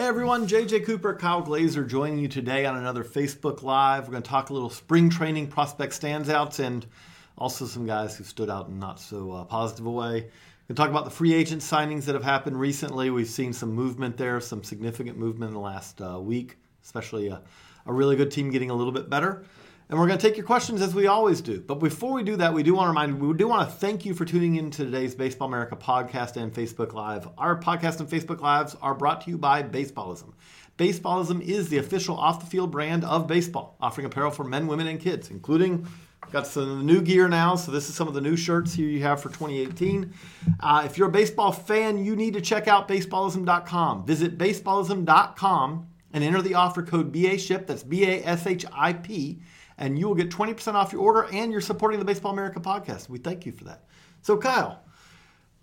Hey everyone, JJ Cooper, Kyle Glazer joining you today on another Facebook Live. We're going to talk a little spring training prospect standouts and also some guys who stood out in not so uh, positive a way. We're going to talk about the free agent signings that have happened recently. We've seen some movement there, some significant movement in the last uh, week, especially a, a really good team getting a little bit better. And we're going to take your questions as we always do. But before we do that, we do want to remind you, we do want to thank you for tuning in to today's Baseball America podcast and Facebook Live. Our podcast and Facebook Lives are brought to you by Baseballism. Baseballism is the official off the field brand of baseball, offering apparel for men, women, and kids, including got some new gear now. So this is some of the new shirts here you have for 2018. Uh, if you're a baseball fan, you need to check out baseballism.com. Visit baseballism.com and enter the offer code BASHIP. That's B A S H I P and you will get 20% off your order and you're supporting the Baseball America podcast. We thank you for that. So, Kyle,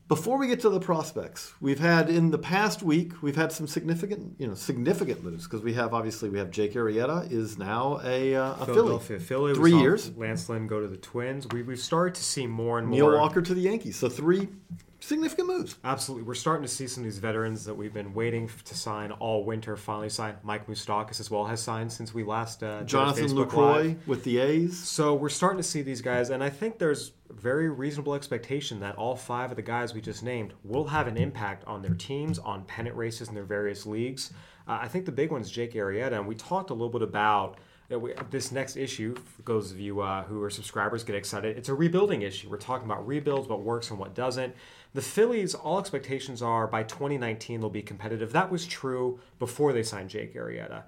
before we get to the prospects, we've had in the past week we've had some significant, you know, significant moves because we have obviously we have Jake Arrieta is now a, uh, a Philadelphia Philly, three years. Lance Lynn go to the Twins. We, we've started to see more and more. Neil Walker to the Yankees. So three significant moves. Absolutely, we're starting to see some of these veterans that we've been waiting to sign all winter finally sign. Mike Moustakas as well has signed since we last uh, Jonathan Live. with the A's. So we're starting to see these guys, and I think there's very reasonable expectation that all five of the guys we just named will have an impact on their teams, on pennant races in their various leagues. Uh, I think the big one is Jake Arrieta, and we talked a little bit about we, this next issue. For those of you uh, who are subscribers, get excited. It's a rebuilding issue. We're talking about rebuilds, what works and what doesn't. The Phillies, all expectations are by 2019 they'll be competitive. That was true before they signed Jake Arrieta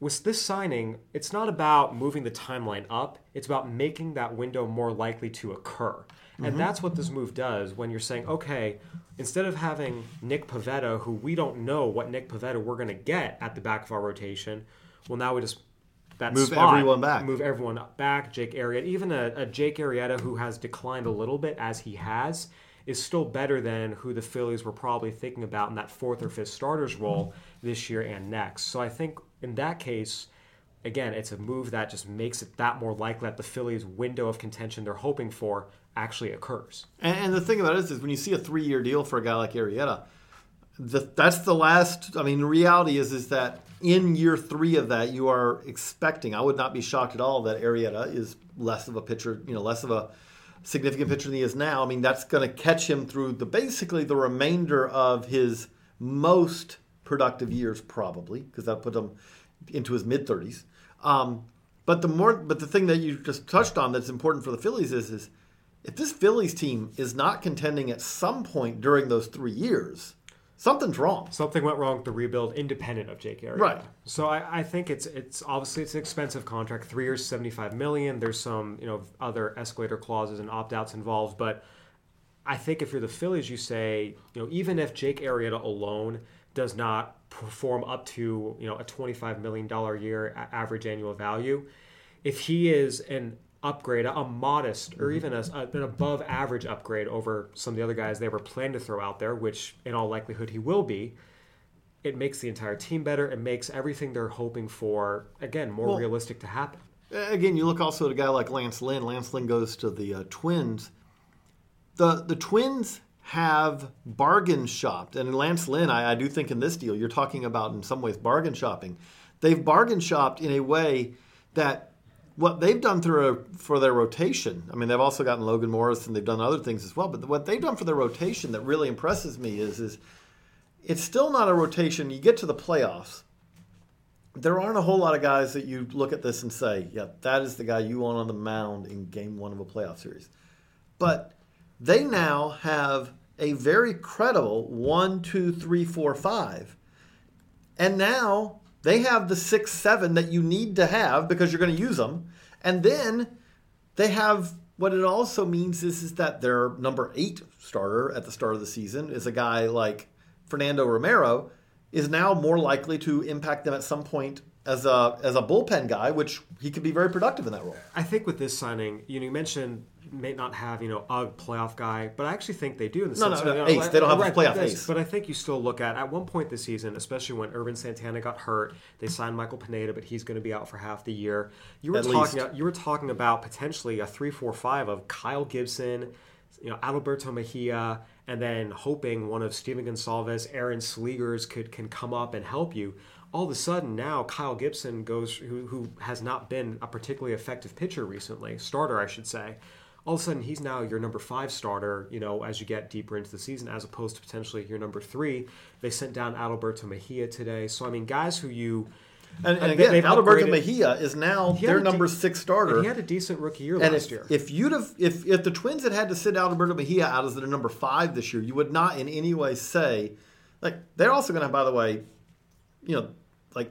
with this signing, it's not about moving the timeline up, it's about making that window more likely to occur. And that's what this move does when you're saying, okay, instead of having Nick Pivetta, who we don't know what Nick Pivetta we're going to get at the back of our rotation, well, now we just that Move spot, everyone back. Move everyone back. Jake Arrieta, even a, a Jake Arrieta who has declined a little bit as he has, is still better than who the Phillies were probably thinking about in that fourth or fifth starters role this year and next. So I think in that case, again, it's a move that just makes it that more likely that the Phillies' window of contention they're hoping for actually occurs. And, and the thing about it is, is when you see a three-year deal for a guy like Arrieta, the, that's the last. I mean, the reality is, is that in year three of that, you are expecting. I would not be shocked at all that Arrieta is less of a pitcher, you know, less of a significant pitcher than he is now. I mean, that's going to catch him through the basically the remainder of his most productive years, probably, because that put him into his mid thirties. Um, but the more, but the thing that you just touched on that's important for the Phillies is, is if this Phillies team is not contending at some point during those three years, something's wrong. Something went wrong with the rebuild, independent of Jake Arrieta. Right. So I, I think it's it's obviously it's an expensive contract, three years, seventy five million. There's some you know other escalator clauses and opt outs involved, but I think if you're the Phillies, you say you know even if Jake Arrieta alone does not perform up to you know a twenty five million dollar year average annual value, if he is an upgrade, a modest or even a, an above average upgrade over some of the other guys they were planning to throw out there, which in all likelihood he will be, it makes the entire team better. It makes everything they're hoping for, again, more Well- realistic to happen. Again, you look also at a guy like Lance Lynn. Lance Lynn goes to the uh, Twins. The the Twins have bargain shopped, and Lance Lynn, I, I do think in this deal, you're talking about in some ways bargain shopping. They've bargain shopped in a way that what they've done through a, for their rotation. I mean, they've also gotten Logan Morris, and they've done other things as well. But what they've done for their rotation that really impresses me is is it's still not a rotation. You get to the playoffs there aren't a whole lot of guys that you look at this and say, yeah, that is the guy you want on the mound in game one of a playoff series. But they now have a very credible one, two, three, four, five. And now they have the six, seven that you need to have because you're going to use them. And then they have what it also means is, is that their number eight starter at the start of the season is a guy like Fernando Romero. is now more likely to impact them at some point as a as a bullpen guy, which he could be very productive in that role. I think with this signing, you know, you mentioned may not have you know a playoff guy, but I actually think they do. In the No, sense no, of, no, you know, ace. They don't have a playoff ace. But I think you still look at at one point this season, especially when Ervin Santana got hurt, they signed Michael Pineda, but he's going to be out for half the year. You were At talking least. you were talking about potentially a three four five of Kyle Gibson, you know, Alberto Mejia, and then hoping one of Steven Gonsalves, Aaron Slegers could can come up and help you. All of a sudden now Kyle Gibson goes who, who has not been a particularly effective pitcher recently, starter I should say. All of a sudden he's now your number five starter, you know, as you get deeper into the season, as opposed to potentially your number three. They sent down Adalberto Mejia today. So I mean guys who you And, and again, they've Alberto upgraded- Mejia is now their number de- six starter. he had a decent rookie year And last if, year. if you'd have if if the Twins had had to sit Alberto Mejia out as their number five this year, you would not in any way say like they're also going to. By the way, you know, like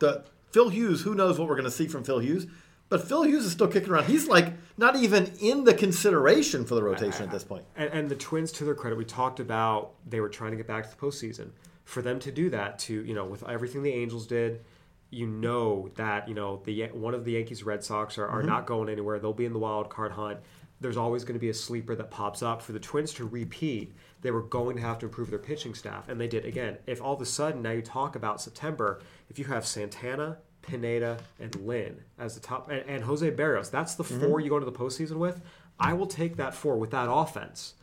the Phil Hughes. Who knows what we're going to see from Phil Hughes? But Phil Hughes is still kicking around. He's like not even in the consideration for the rotation at this point. And, and the Twins, to their credit, we talked about they were trying to get back to the postseason. For them to do that, to you know, with everything the Angels did, you know that you know the one of the Yankees, Red Sox are, are mm-hmm. not going anywhere. They'll be in the wild card hunt. There's always going to be a sleeper that pops up. For the Twins to repeat, they were going to have to improve their pitching staff, and they did. Again, if all of a sudden now you talk about September, if you have Santana, Pineda, and Lynn as the top, and, and Jose Berrios, that's the four you go into the postseason with. I will take that four with that offense.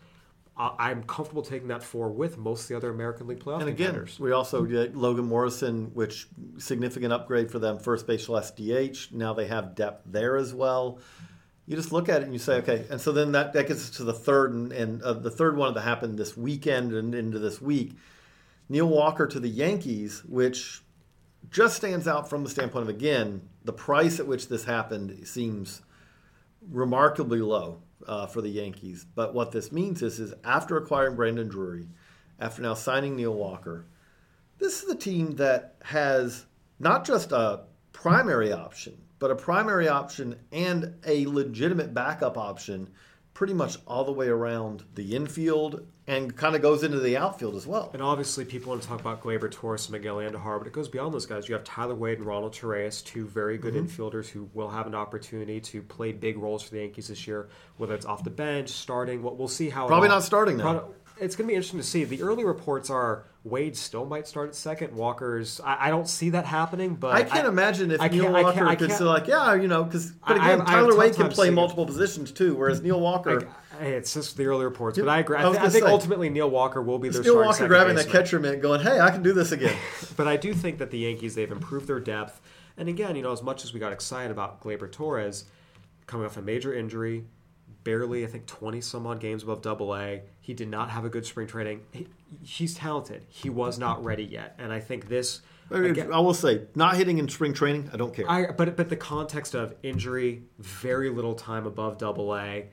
I- I'm comfortable taking that four with most of the other American League playoff And again, contenders. we also get Logan Morrison, which significant upgrade for them, first base less DH. Now they have depth there as well. You just look at it and you say, okay. And so then that, that gets us to the third, and, and uh, the third one that happened this weekend and into this week. Neil Walker to the Yankees, which just stands out from the standpoint of again the price at which this happened seems remarkably low uh, for the Yankees. But what this means is, is after acquiring Brandon Drury, after now signing Neil Walker, this is the team that has not just a primary option, but a primary option and a legitimate backup option pretty much all the way around the infield and kind of goes into the outfield as well. And obviously, people want to talk about Gleyber Torres and Miguel Andujar, but it goes beyond those guys. You have Tyler Wade and Ronald Torreyes, two very good Mm-hmm. infielders who will have an opportunity to play big roles for the Yankees this year, whether it's off the bench, starting. Well, we'll see how. it Probably not starting, though. Prob- It's going to be interesting to see. The early reports are Wade still might start at second. Walker's. I, I don't see that happening, but I can't imagine if I Neil I Walker I could still like, yeah, you know, because but I- I again, I Tyler Wade can play seeing it. multiple positions too, whereas mm-hmm. Neil Walker, Hey, It's just the early reports, but I agree. I, I I think say, ultimately Neil Walker will be their Neil Walker grabbing that baseman. catcher mitt, going, hey, I can do this again. But I do think that the Yankees they've improved their depth. And again, you know, as much as we got excited about Gleyber Torres coming off a major injury, barely I think twenty some odd games above Double A, he did not have a good spring training. He, he's talented. He was not ready yet, and I think this. again- I will say, not hitting in spring training, I don't care. I, but but the context of injury, very little time above Double A.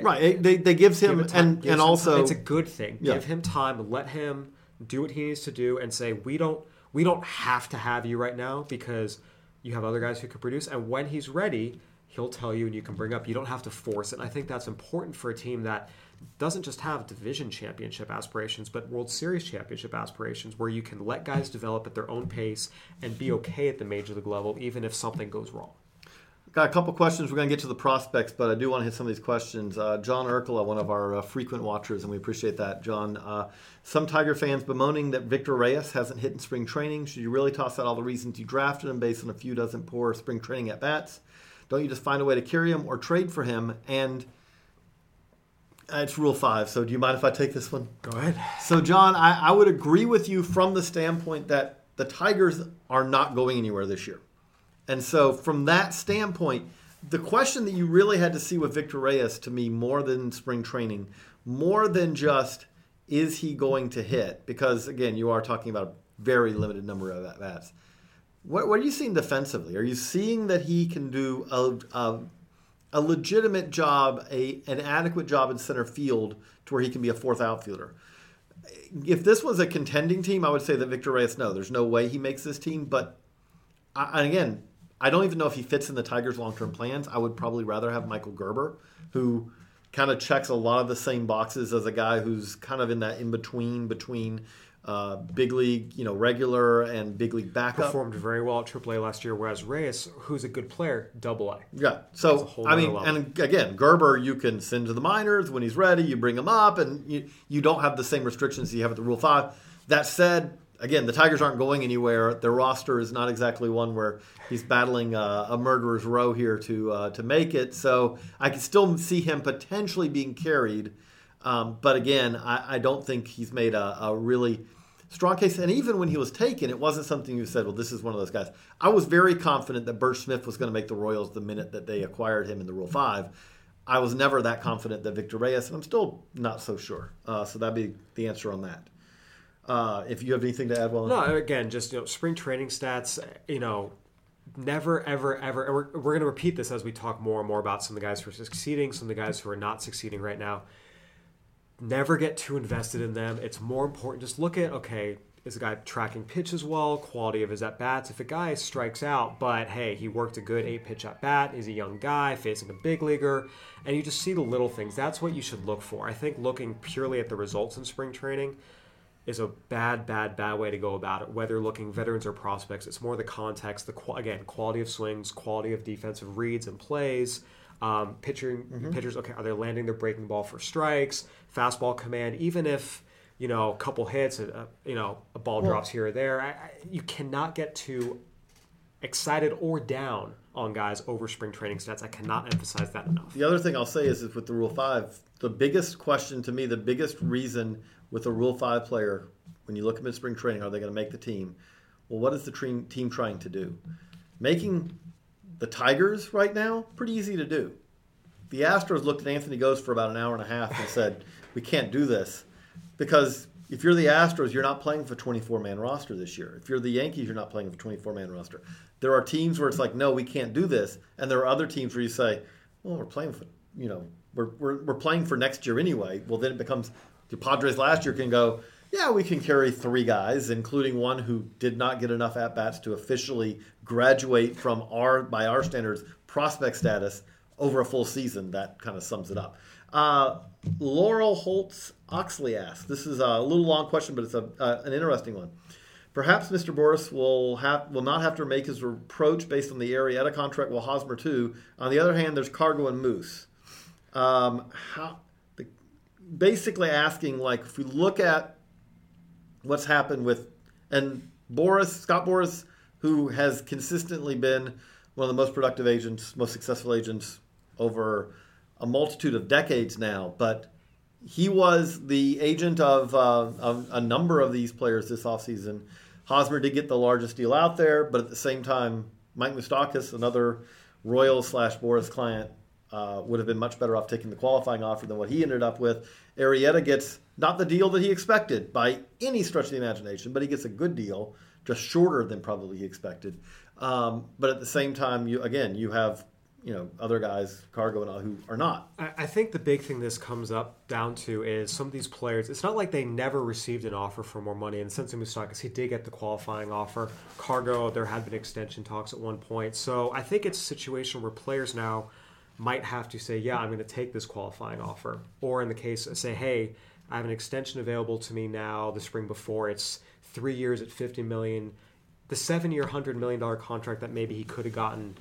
right? It, they, they gives Give him it time- and gives and also time. it's a good thing. Yeah. Give him time. Let him do what he needs to do, and say we don't we don't have to have you right now because you have other guys who could produce. And when he's ready, he'll tell you, and you can bring up. You don't have to force it. And I think that's important for a team that doesn't just have division championship aspirations, but World Series championship aspirations, where you can let guys develop at their own pace and be okay at the major league level, even if something goes wrong. Got a couple questions. We're going to get to the prospects, but I do want to hit some of these questions. Uh, John Urkela, one of our uh, frequent watchers, and we appreciate that, John. Uh, some Tiger fans bemoaning that Victor Reyes hasn't hit in spring training. Should you really toss out all the reasons you drafted him based on a few dozen poor spring training at bats? Don't you just find a way to carry him or trade for him? And uh, it's Rule Five. So do you mind if I take this one? Go ahead. So, John, I, I would agree with you from the standpoint that the Tigers are not going anywhere this year. And so, from that standpoint, the question that you really had to see with Victor Reyes to me, more than spring training, more than just is he going to hit? Because, again, you are talking about a very limited number of at bats. What, what are you seeing defensively? Are you seeing that he can do a, a, a legitimate job, a, an adequate job in center field to where he can be a fourth outfielder? If this was a contending team, I would say that Victor Reyes, no, there's no way he makes this team. But I, and again, I don't even know if he fits in the Tigers' long term plans. I would probably rather have Michael Gerber, who kind of checks a lot of the same boxes as a guy who's kind of in that in between between uh, big league, you know, regular and big league backup. Performed very well at AAA last year, whereas Reyes, who's a good player, Double A. Yeah. So I mean, level. and again, Gerber, you can send to the minors when he's ready. You bring him up, and you you don't have the same restrictions you have at the Rule Five. That said, again, the Tigers aren't going anywhere. Their roster is not exactly one where he's battling uh, a murderer's row here to uh, to make it. So I can still see him potentially being carried. Um, but again, I, I don't think he's made a, a really strong case. And even when he was taken, it wasn't something you said, well, this is one of those guys. I was very confident that Burch Smith was going to make the Royals the minute that they acquired him in the Rule 5. I was never that confident that Victor Reyes, and I'm still not so sure. Uh, so that'd be the answer on that. Uh, if you have anything to add, well, No, again, just you know, spring training stats. You know, never, ever, ever. And we're we're going to repeat this as we talk more and more about some of the guys who are succeeding, some of the guys who are not succeeding right now. Never get too invested in them. It's more important. Just look at okay, is the guy tracking pitches well? Quality of his at bats. If a guy strikes out, but hey, he worked a good eight pitch at bat. He's a young guy facing a big leaguer, and you just see the little things. That's what you should look for. I think looking purely at the results in spring training is a bad, bad, bad way to go about it. Whether looking veterans or prospects, it's more the context, the again quality of swings, quality of defensive reads and plays. Um, pitching pitchers, okay, are they landing their breaking ball for strikes? Fastball command, even if you know a couple hits, a, a- you know a ball drops here or there. I, I, you cannot get too excited or down on guys over spring training stats. I cannot emphasize that enough. The other thing I'll say is, is with the Rule 5, the biggest question to me, the biggest reason with a Rule 5 player, when you look at mid-spring training, are they going to make the team? Well, what is the team, team trying to do? Making the Tigers right now, pretty easy to do. The Astros looked at Anthony Ghost for about an hour and a half and said, we can't do this. Because if you're the Astros, you're not playing for 24 man roster this year. If you're the Yankees, you're not playing for 24 man roster. There are teams where it's like, no, we can't do this. And there are other teams where you say, well, we're playing for, you know, we're, we're, we're playing for next year anyway. Well, then it becomes the Padres last year can go, yeah, we can carry three guys, including one who did not get enough at bats to officially graduate from our, by our standards, prospect status over a full season. That kind of sums it up. Uh, Laurel Holtz Oxley asks, this is a little long question, but it's a, uh, an interesting one. Perhaps Mr. Boras will have will not have to make his reproach based on the Arrieta contract, while Hosmer too. On the other hand, there's Cargo and Moose. Um, how, the, basically asking like if we look at what's happened with and Boras Scott Boras, who has consistently been one of the most productive agents, most successful agents over a multitude of decades now, but he was the agent of, uh, of a number of these players this offseason. Hosmer did get the largest deal out there, but at the same time, Mike Moustakas, another Royal slash Boras client, uh, would have been much better off taking the qualifying offer than what he ended up with. Arrieta gets not the deal that he expected by any stretch of the imagination, but he gets a good deal, just shorter than probably he expected. Um, but at the same time, you again you have you know other guys, Cargo and all, who are not. I I think the big thing this comes up down to is some of these players. It's not like they never received an offer for more money. And since Moustakas, he did get the qualifying offer. Cargo, there had been extension talks at one point. So I think it's a situation where players now might have to say, "Yeah, I'm going to take this qualifying offer," or in the case, say, "Hey, I have an extension available to me now. The spring before, it's three years at 50 million." The seven-year, hundred million dollar contract that maybe he could have gotten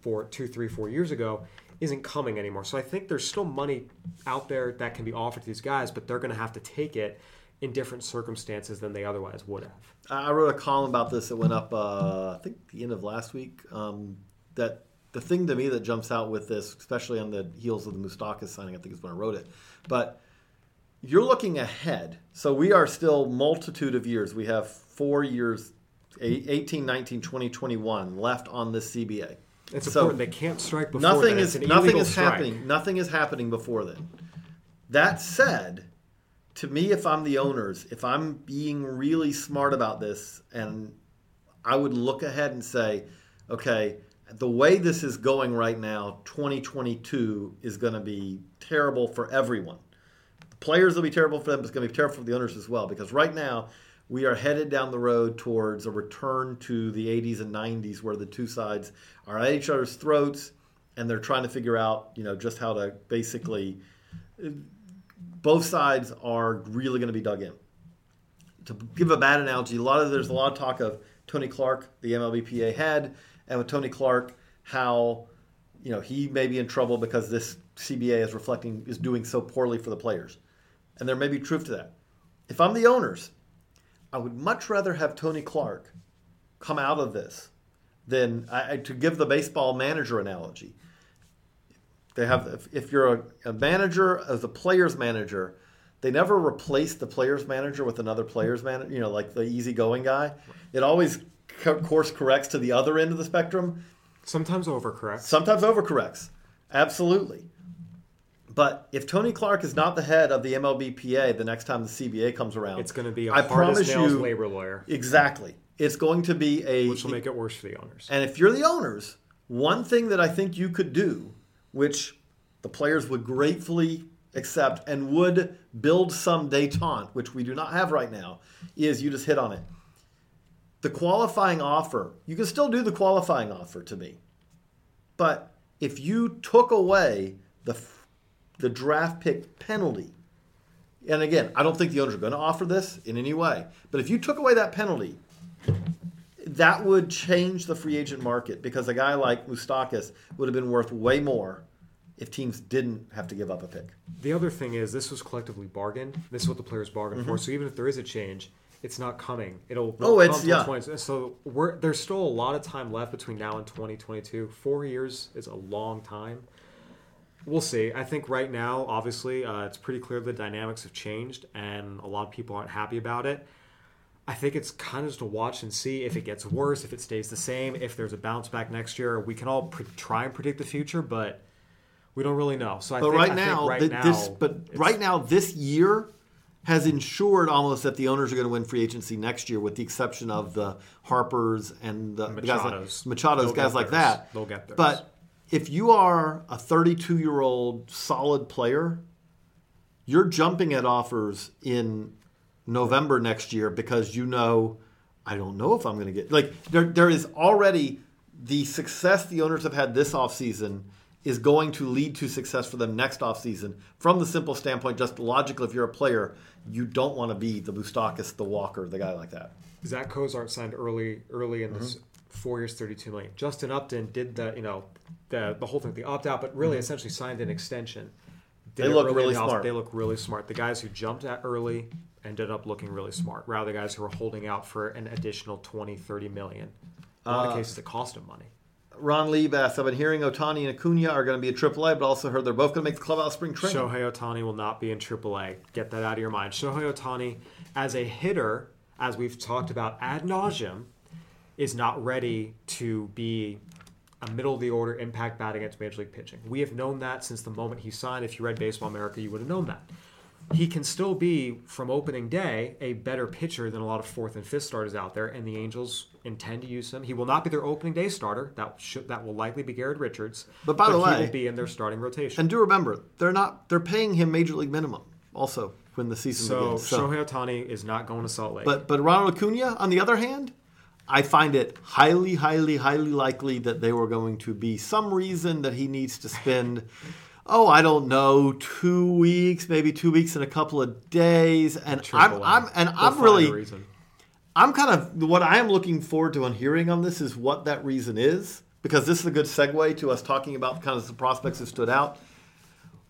for two, three, four years ago isn't coming anymore. So I think there's still money out there that can be offered to these guys, but they're going to have to take it in different circumstances than they otherwise would have. I wrote a column about this that went up, uh, I think, the end of last week. Um, that the thing to me that jumps out with this, especially on the heels of the Moustakas signing, I think is when I wrote it, but you're looking ahead. So we are still multitude of years. We have four years, 18, 19, 20, 21 left on this CBA. It's So- important. They can't strike before nothing then. is nothing is strike. happening. Nothing is happening before then. That said, to me, if I'm the owners, if I'm being really smart about this, and I would look ahead and say, okay, the way this is going right now, 2022 is going to be terrible for everyone. Players will be terrible for them, but it's going to be terrible for the owners as well. Because right now, we are headed down the road towards a return to the 80s and 90s, where the two sides are at each other's throats, and they're trying to figure out, you know, just how to basically. Both sides are really going to be dug in. to give a bad analogy, a lot of there's a lot of talk of Tony Clark, the MLBPA head, and with Tony Clark, how you know he may be in trouble because this CBA is reflecting is doing so poorly for the players, and there may be truth to that. If I'm the owners, I would much rather have Tony Clark come out of this than I, to give the baseball manager analogy. They have if, if you're a, a manager as a player's manager they never replace the player's manager with another player's manager, you know, like the easygoing guy. It always course corrects to the other end of the spectrum. Sometimes overcorrects. Sometimes overcorrects. Absolutely. But if Tony Clark is not the head of the MLBPA the next time the CBA comes around, it's going to be a I promise you, labor lawyer. Exactly. It's going to be a which will make it worse for the owners. And if you're the owners, one thing that I think you could do, which the players would gratefully accept and would build some detente, which we do not have right now, is you just hit on it. The qualifying offer, you can still do the qualifying offer to me. But if you took away the, the draft pick penalty, and again, I don't think the owners are going to offer this in any way, but if you took away that penalty, that would change the free agent market because a guy like Moustakas would have been worth way more if teams didn't have to give up a pick. The other thing is this was collectively bargained. This is what the players bargained mm-hmm. for. So even if there is a change, it's not coming. It'll oh, it's yeah. 20. So there's still a lot of time left between now and 2022. Four years is a long time. We'll see. I think right now, obviously, uh, it's pretty clear the dynamics have changed, and a lot of people aren't happy about it. I think it's kind of just to watch and see if it gets worse, if it stays the same, if there's a bounce back next year. We can all pre- try and predict the future, but we don't really know. So I but think, right I now, right now, this, but right now, this year has ensured almost that the owners are going to win free agency next year, with the exception of the Harpers and the Machados. guys like Machados, guys like that. They'll get theirs. But if you are a 32 year old solid player, you're jumping at offers in November next year because you know I don't know if I'm going to get like there. There is already the success the owners have had this offseason – is going to lead to success for them next offseason from the simple standpoint, just logical, if you're a player, you don't want to be the Moustakas, the Walker, the guy like that. Zach Cozart signed early early in mm-hmm. this four years, 32 million. Justin Upton did the, you know, the, the whole thing, the opt out, but really mm-hmm. essentially signed an extension. Did they look really smart. They look really smart. The guys who jumped at early ended up looking really smart, rather the guys who were holding out for an additional 20, 30 million. In a lot uh, of cases, it cost them money. Ron Lee asks, I've been hearing Ohtani and Acuna are going to be in AAA, but also heard they're both going to make the clubhouse spring training. Shohei Ohtani will not be in AAA. Get that out of your mind. Shohei Ohtani, as a hitter, as we've talked about ad nauseum, is not ready to be a middle of the order impact bat against Major League pitching. We have known that since the moment he signed. If you read Baseball America, you would have known that he can still be from opening day a better pitcher than a lot of fourth and fifth starters out there, and the Angels intend to use him. He will not be their opening day starter. That should, that will likely be Garrett Richards. But by but the way, he will be in their starting rotation. And do remember, they're not they're paying him major league minimum also when the season so, begins. So Shohei Ohtani is not going to Salt Lake. But but Ronald Acuna, on the other hand, I find it highly, highly, highly likely that they were going to be some reason that he needs to spend oh, I don't know, two weeks, maybe two weeks and a couple of days, and I'm, I'm, and I'm really, I'm kind of what I am looking forward to on hearing on this is what that reason is, because this is a good segue to us talking about kind of the prospects that stood out.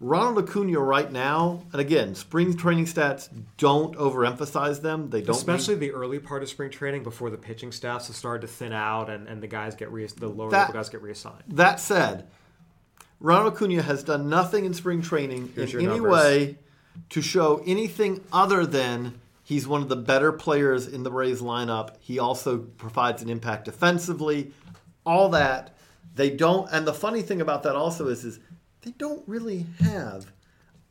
Ronald Acuna right now, and again, spring training stats don't overemphasize them. They don't, especially mean, the early part of spring training before the pitching staffs have started to thin out and, and the guys get re- the lower that, level guys get reassigned. That said, Ronald Acuna has done nothing in spring training Here's in any numbers. way to show anything other than he's one of the better players in the Rays lineup. He also provides an impact defensively. All that they don't. And the funny thing about that also is, is they don't really have.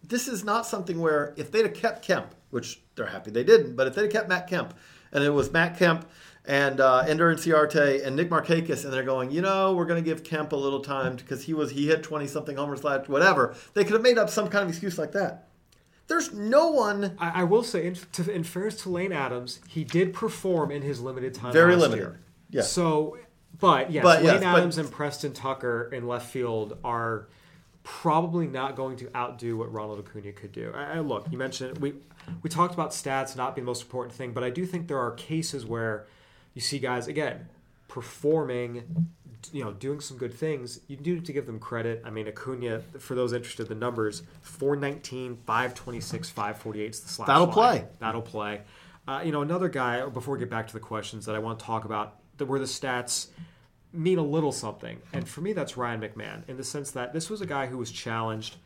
This is not something where if they'd have kept Kemp, which they're happy they didn't, but if they'd have kept Matt Kemp, and it was Matt Kemp and uh, Ender Inciarte and Nick Markakis, and they're going, you know, we're going to give Kemp a little time because he was he hit twenty something homers last, whatever. They could have made up some kind of excuse like that. There's no one. I, I will say, in, to, in, fairness to Lane Adams, he did perform in his limited time. Very limited. Year. Yeah. So, but yes, but, Lane yes, Adams but, and Preston Tucker in left field are probably not going to outdo what Ronald Acuna could do. I, look, you mentioned we we talked about stats not being the most important thing, but I do think there are cases where you see guys again performing, you know, doing some good things. You do need to give them credit. I mean, Acuna, for those interested, the numbers 419, 526, 548 is the slash. That'll line. play. That'll play. Uh, you know, another guy. Before we get back to the questions that I want to talk about, that where the stats mean a little something. And for me, that's Ryan McMahon in the sense that this was a guy who was challenged,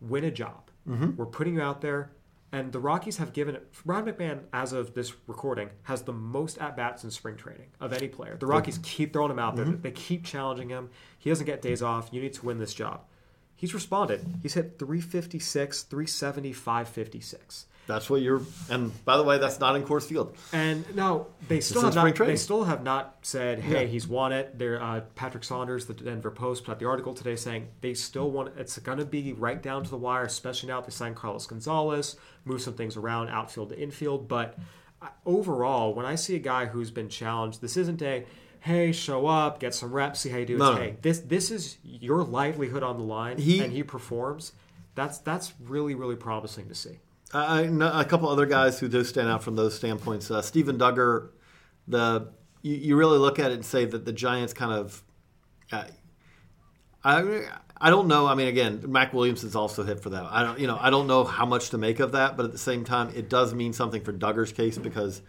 win a job. Mm-hmm. We're putting you out there. And the Rockies have given it. Ryan McMahon, as of this recording, has the most at bats in spring training of any player. The Rockies keep throwing him out there. Mm-hmm. They keep challenging him. He doesn't get days off. You need to win this job. He's responded. He's hit 356, 370, 556. That's what you're. And by the way, that's not in Coors Field. And no, they still have not. They still have not said, "Hey, yeah. he's won it." There, uh, Patrick Saunders, the Denver Post, put out the article today saying they still want. It's going to be right down to the wire, especially now they signed Carlos Gonzalez, move some things around outfield to infield. But uh, overall, when I see a guy who's been challenged, this isn't a hey, show up, get some reps, see how you do. No. Hey, this this is your livelihood on the line, he, and he performs. That's that's really really promising to see. I know a couple other guys who do stand out from those standpoints. Uh, Steven Duggar, the you, you, really look at it and say that the Giants kind of. Uh, I I don't know. I mean, again, Mac Williams is also hit for that. I don't you know I don't know how much to make of that, but at the same time, it does mean something for Duggar's case because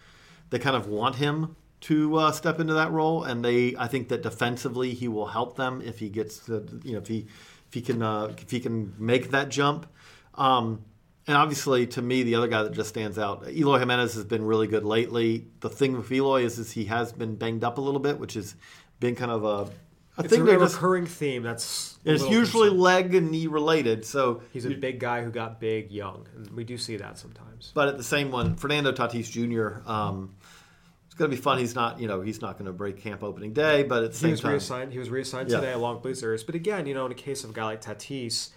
they kind of want him to uh, step into that role, and they I think that defensively he will help them if he gets to, you know if he if he can uh, if he can make that jump. Um, and obviously, to me, the other guy that just stands out, Eloy Jimenez has been really good lately. The thing with Eloy is, is he has been banged up a little bit, which has been kind of a a it's thing a recurring theme. That's it's usually concerned. leg and knee related. So he's a big guy who got big young, and we do see that sometimes. But at the same one, Fernando Tatis Jr. Um, it's going to be fun. He's not, you know, he's not going to break camp opening day, but at the same he was time, reassigned. He was reassigned yeah. today along Blue Series. But again, you know, in a case of a guy like Tatis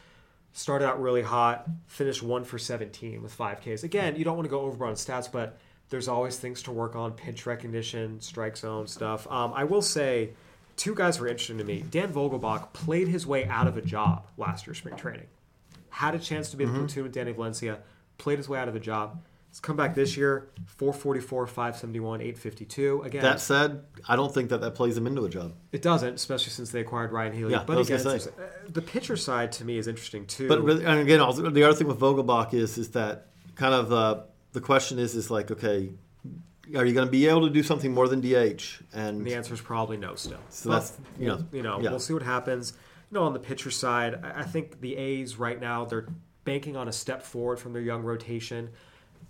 started out really hot, finished one for 17 with five Ks. Again, you don't want to go overboard on stats, but there's always things to work on pitch recognition, strike zone stuff. Um, I will say, two guys were interesting to me. Dan Vogelbach played his way out of a job last year, spring training. Had a chance to be in the mm-hmm. platoon with Danny Valencia, played his way out of a job. He's come back this year, 444, 571, 852. Again, that said, I don't think that that plays him into a job. It doesn't, especially since they acquired Ryan Healy. Yeah, but again, uh, the pitcher side to me is interesting too. But and again, also, the other thing with Vogelbach is is that kind of uh, the question is is like okay, are you going to be able to do something more than DH? And the answer is probably no. Still, so that's you know you know yeah. we'll see what happens. You know, on the pitcher side, I think the A's right now they're banking on a step forward from their young rotation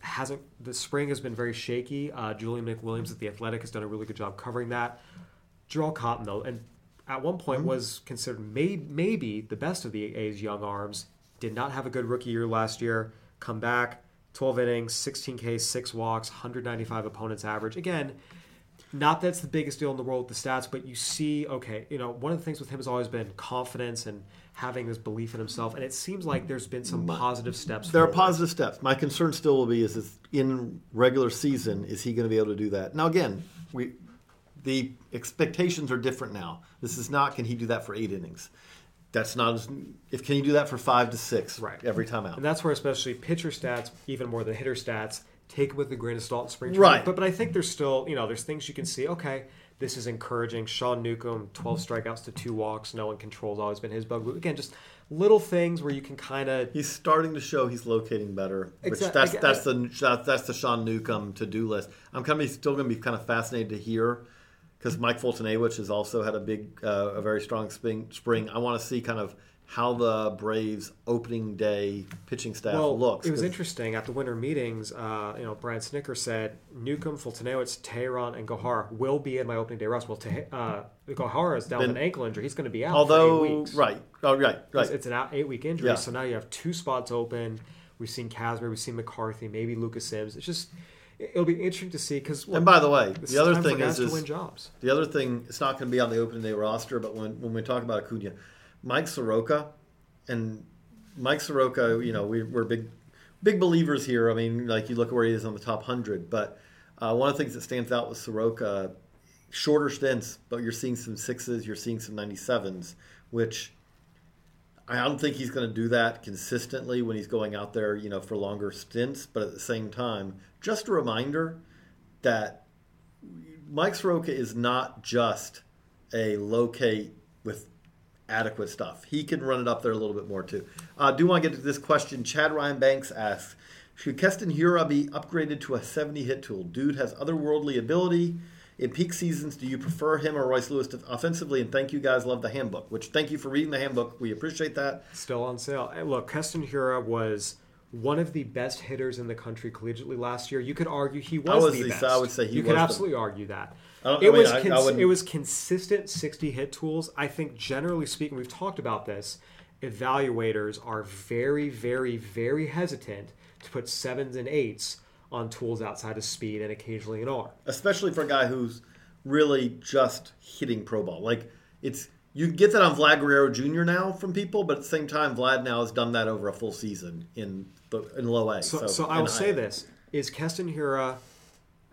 hasn't the spring has been very shaky. Uh, Julian McWilliams at the Athletic has done a really good job covering that. Jharel Cotton though, and at one point mm-hmm. was considered may, maybe the best of the A's young arms. Did not have a good rookie year last year. Come back, 12 innings, 16 Ks, six walks, 195 opponents average. Again, not that's the biggest deal in the world with the stats, but you see, okay, you know, one of the things with him has always been confidence and having this belief in himself, and it seems like there's been some positive steps. There forward. are positive steps. My concern still will be is, is in regular season, is he going to be able to do that? Now, again, we the expectations are different now. This is not can he do that for eight innings. That's not as if can he do that for five to six right every time out. And that's where especially pitcher stats, even more than hitter stats, take it with a grain of salt in spring training. Right. But but I think there's still you know there's things you can see. Okay, this is encouraging. Sean Newcomb, 12 strikeouts to two walks. No one controls. Always been his bugaboo. Again, just little things where you can kind of. He's starting to show he's locating better. Which exactly. that's that's the that's the Sean Newcomb to do list. I'm kind of still going to be kind of fascinated to hear because Mike Foltynewicz has also had a big, uh, a very strong spring. Spring. I want to see kind of how the Braves opening day pitching staff well, looks. It was interesting at the winter meetings. Uh, you know, Brian Snitker said Newcomb, Foltynewicz, Teheran, and Gohara will be in my opening day roster. Well, Te- uh, Gohara is down with an ankle injury; he's going to be out. Although, right, oh, right, right, it's, it's an eight week injury, yeah. so now you have two spots open. We've seen Casper, we've seen McCarthy, maybe Lucas Sims. It's just it'll be interesting to see because. And by the way, the other thing is, is the other thing. It's not going to be on the opening day roster, but when when we talk about Acuna Mike Soroka, and Mike Soroka, you know, we, are big big believers here. I mean, like you look at where he is on the top hundred, but uh, one of the things that stands out with Soroka, shorter stints, but you're seeing some sixes, you're seeing some ninety sevens, which I don't think he's going to do that consistently when he's going out there, you know, for longer stints. But at the same time, just a reminder that Mike Soroka is not just a locate with adequate stuff. He can run it up there a little bit more too. I uh, do want to get to this question. Chad Ryan Banks asks, should Keston Hiura be upgraded to a 70 hit tool? Dude has otherworldly ability. In peak seasons, do you prefer him or Royce Lewis offensively? And thank you guys, love the handbook. Which thank you for reading the handbook. We appreciate that. Still on sale. Look, Keston Hiura was one of the best hitters in the country collegiately last year. You could argue he was, was the, the best. I would say he you could absolutely the... argue that. It I mean, was I, cons- it was consistent 60 hit tools. I think generally speaking, we've talked about this. Evaluators are very, very, very hesitant to put sevens and eights on tools outside of speed and occasionally an R. Especially for a guy who's really just hitting pro ball. Like it's you get that on Vlad Guerrero Jr. now from people, but at the same time, Vlad now has done that over a full season in the in low A. So, so, so I will say this: is Keston Hiura,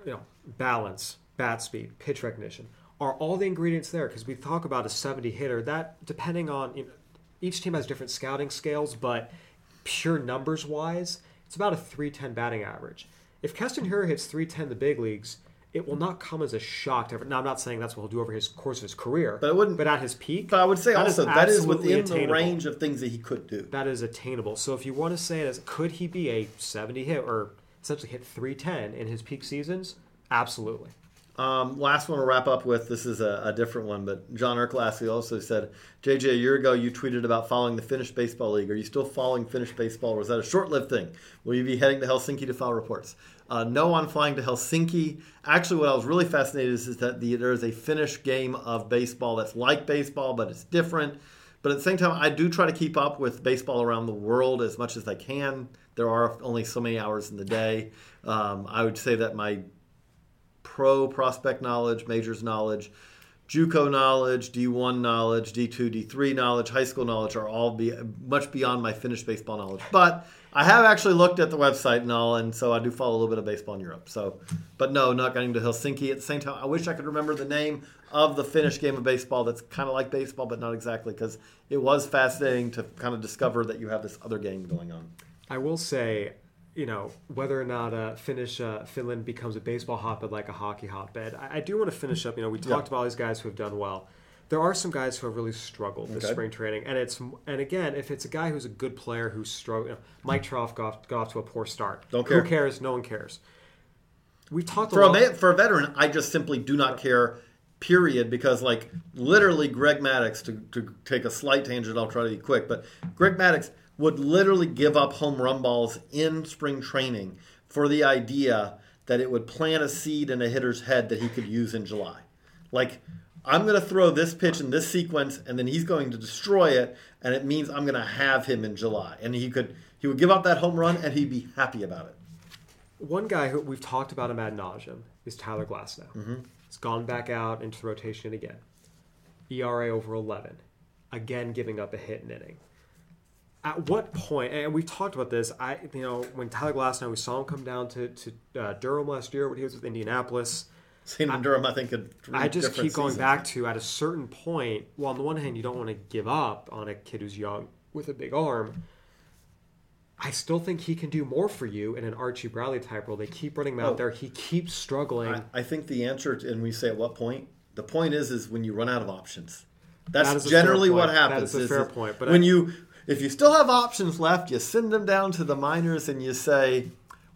you know, balance, bat speed, pitch recognition, are all the ingredients there? Because we talk about a 70 hitter. That depending on you know, each team has different scouting scales, but pure numbers wise, it's about a 310 batting average. If Keston Hiura hits 310 the big leagues, it will not come as a shock to everyone. Now, I'm not saying that's what he'll do over his course of his career, but it wouldn't. But at his peak, but I would say that also is that is within attainable. the range of things that he could do. That is attainable. So if you want to say it as could he be a 70 hit or essentially hit 310 in his peak seasons? Absolutely. Um, last one to wrap up with. This is a, a different one, but John Erklasky also said, JJ, a year ago you tweeted about following the Finnish Baseball League. Are you still following Finnish baseball, or was that a short-lived thing? Will you be heading to Helsinki to file reports? Uh, no, I'm flying to Helsinki. Actually, what I was really fascinated is, is that the, there is a Finnish game of baseball that's like baseball, but it's different. But at the same time, I do try to keep up with baseball around the world as much as I can. There are only so many hours in the day. Um, I would say that my pro prospect knowledge, majors knowledge, JUCO knowledge, D1 knowledge, D2, D3 knowledge, high school knowledge are all be, much beyond my Finnish baseball knowledge. But I have actually looked at the website and all, and so I do follow a little bit of baseball in Europe. So, but no, not getting to Helsinki at the same time. I wish I could remember the name of the Finnish game of baseball that's kind of like baseball, but not exactly, because it was fascinating to kind of discover that you have this other game going on. I will say you know whether or not uh, Finnish uh, Finland becomes a baseball hotbed like a hockey hotbed. I, I do want to finish up. You know, we talked about all these guys who have done well. There are some guys who have really struggled this okay. spring training, and it's and again, if it's a guy who's a good player who's struggled, you know, Mike Trout got, got off to a poor start. Don't care. Who cares? No one cares. We talked for a, a for a veteran. I just simply do not care. Period. Because like literally, Greg Maddux to, to take a slight tangent. I'll try to be quick, but Greg Maddux would literally give up home run balls in spring training for the idea that it would plant a seed in a hitter's head that he could use in July. Like, I'm going to throw this pitch in this sequence, and then he's going to destroy it, and it means I'm going to have him in July. And he could he would give up that home run, and he'd be happy about it. One guy who we've talked about him ad nauseum is Tyler Glasnow. Mm-hmm. He's gone back out into rotation again. ERA over 11. Again, giving up a hit in inning at what point, and we've talked about this, I you know when Tyler Glasnow, we saw him come down to to uh, Durham last year when he was with Indianapolis. Seen in Durham, I think. I just keep going seasons. back to at a certain point. Well, on the one hand, you don't want to give up on a kid who's young with a big arm. I still think he can do more for you in an Archie Bradley type role. They keep running him out oh, there. He keeps struggling. I, I, think the answer, to, and we say at what point? The point is, is when you run out of options. That's that generally what happens. That is a fair point. But when I, you if you still have options left, you send them down to the minors and you say,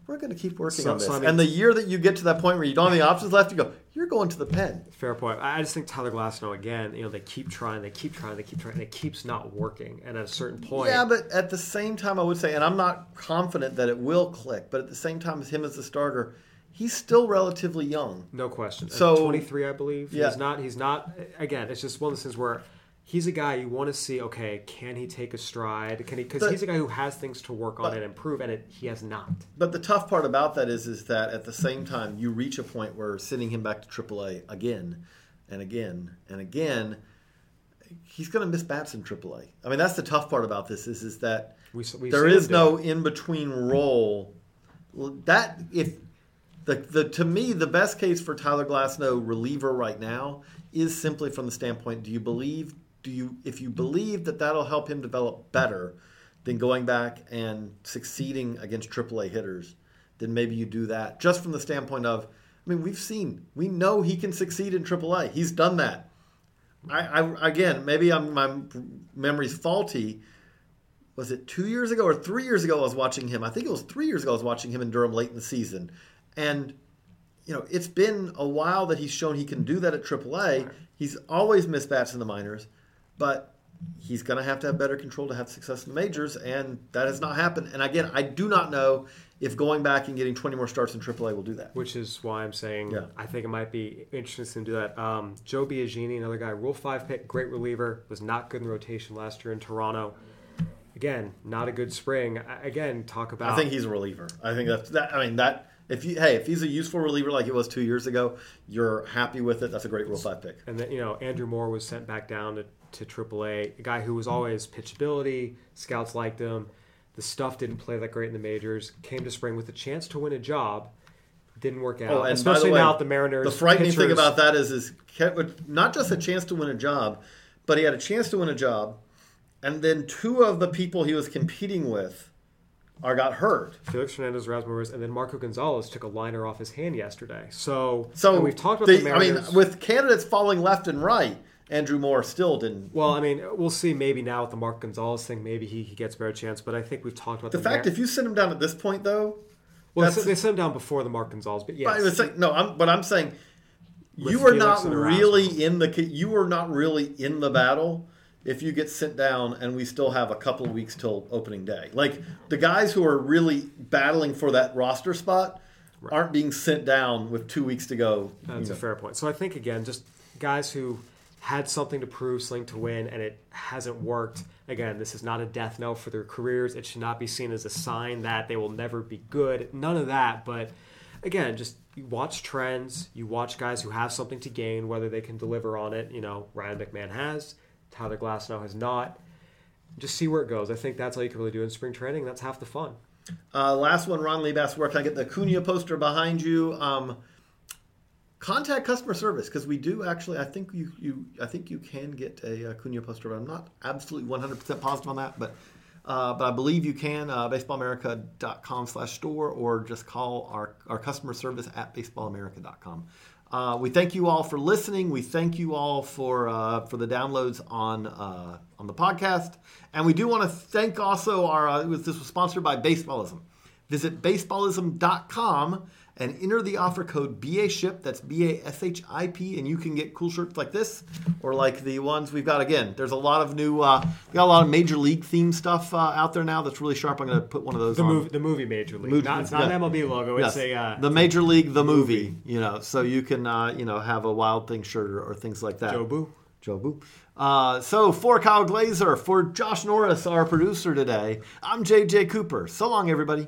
we're going to keep working so, on this. So I mean, and the year that you get to that point where you don't have any options left, you go, you're going to the pen. Fair point. I just think Tyler Glasnow again. You know, they keep trying, they keep trying, they keep trying, and it keeps not working. And at a certain point, yeah. But at the same time, I would say, and I'm not confident that it will click. But at the same time, as him as a starter, he's still relatively young. No question. So 23, I believe. Yeah. He's not. He's not. Again, it's just one of those things where he's a guy you want to see. Okay, can he take a stride? Can he? Because he's a guy who has things to work on but, and improve, and it, he has not. But the tough part about that is, is that at the same time, you reach a point where sending him back to AAA again and again and again, he's going to miss bats in AAA. I mean, that's the tough part about this is, is that we, we there is no in between role. That if the, the to me the best case for Tyler Glasnow reliever right now is simply from the standpoint: Do you believe do you if you believe that that'll help him develop better than going back and succeeding against AAA hitters, then maybe you do that. Just from the standpoint of, I mean, we've seen, we know he can succeed in AAA. He's done that. I, I again, maybe I'm, my memory's faulty. Was it two years ago or three years ago? I was watching him. I think it was three years ago. I was watching him in Durham late in the season, and you know, it's been a while that he's shown he can do that at AAA. He's always missed bats in the minors, but he's going to have to have better control to have success in the majors, and that has not happened. And again, I do not know if going back and getting 20 more starts in AAA will do that. Which is why I'm saying Yeah. I think it might be interesting to do that. Um, Joe Biagini, another guy, Rule 5 pick, great reliever, was not good in rotation last year in Toronto. Again, not a good spring. Again, talk about. I think he's a reliever. I think that's that. I mean that. If you hey, if he's a useful reliever like he was two years ago, you're happy with it. That's a great Rule Five pick. And then, you know, Andrew Moore was sent back down to, to AAA, a guy who was always pitchability. Scouts liked him. The stuff didn't play that great in the majors. Came to spring with a chance to win a job. Didn't work oh, out. Oh, and Especially the way, now at the Mariners. The frightening thing about that is, is not just a chance to win a job, but he had a chance to win a job, and then two of the people he was competing with are got hurt. Felix Hernandez, Rasmussen, and then Marco Gonzales took a liner off his hand yesterday. So, So we've talked about the- the I mean, with candidates falling left and right, Andrew Moore still didn't. well, I mean, we'll see. Maybe now with the Mark Gonzales thing, maybe he, he gets a better chance. But I think we've talked about The the, fact, Mar- if you send him down at this point, though, well, they sent him down before the Mark Gonzales, but But yes, was saying, no, I'm, but I'm saying you are Felix not really in the you are not really in the battle if you get sent down and we still have a couple of weeks till opening day. Like the guys who are really battling for that roster spot aren't being sent down with two weeks to go. That's a know. fair point. So I think again, just guys who had something to prove, something to win, and it hasn't worked. Again, this is not a death knell for their careers. It should not be seen as a sign that they will never be good. None of that. But again, just you watch trends. You watch guys who have something to gain, whether they can deliver on it. You know, Ryan McMahon has, Tyler Glasnow has not. Just see where it goes. I think that's all you can really do in spring training. That's half the fun. Uh, last one, Ron Liebas, where can I get the Cunha poster behind you? Um, contact customer service because we do actually. I think you, you I think you can get a, uh Cunha poster, but I'm not absolutely 100 percent positive on that. But uh, but I believe you can. Uh, baseballamerica.com slash store or just call our our customer service at baseballamerica.com. Uh, we thank you all for listening. We thank you all for uh, for the downloads on uh, on the podcast, and we do want to thank also our. Uh, this was sponsored by Baseballism. Visit baseballism.com and enter the offer code BASHIP, that's B A S H I P, and you can get cool shirts like this or like the ones we've got again. There's a lot of new, uh, we got a lot of major league theme stuff uh, out there now that's really sharp. I'm going to put one of those The on. movie, the movie Major League. Movie- not, it's not yeah. an MLB logo. It's Yes. a uh, the Major League, the movie, you know, so you can, uh, you know, have a Wild Thing shirt or, or things like that. Jobu. Joe Boo. Uh, so for Kyle Glaser, for Josh Norris, our producer today, I'm JJ Cooper. So long, everybody.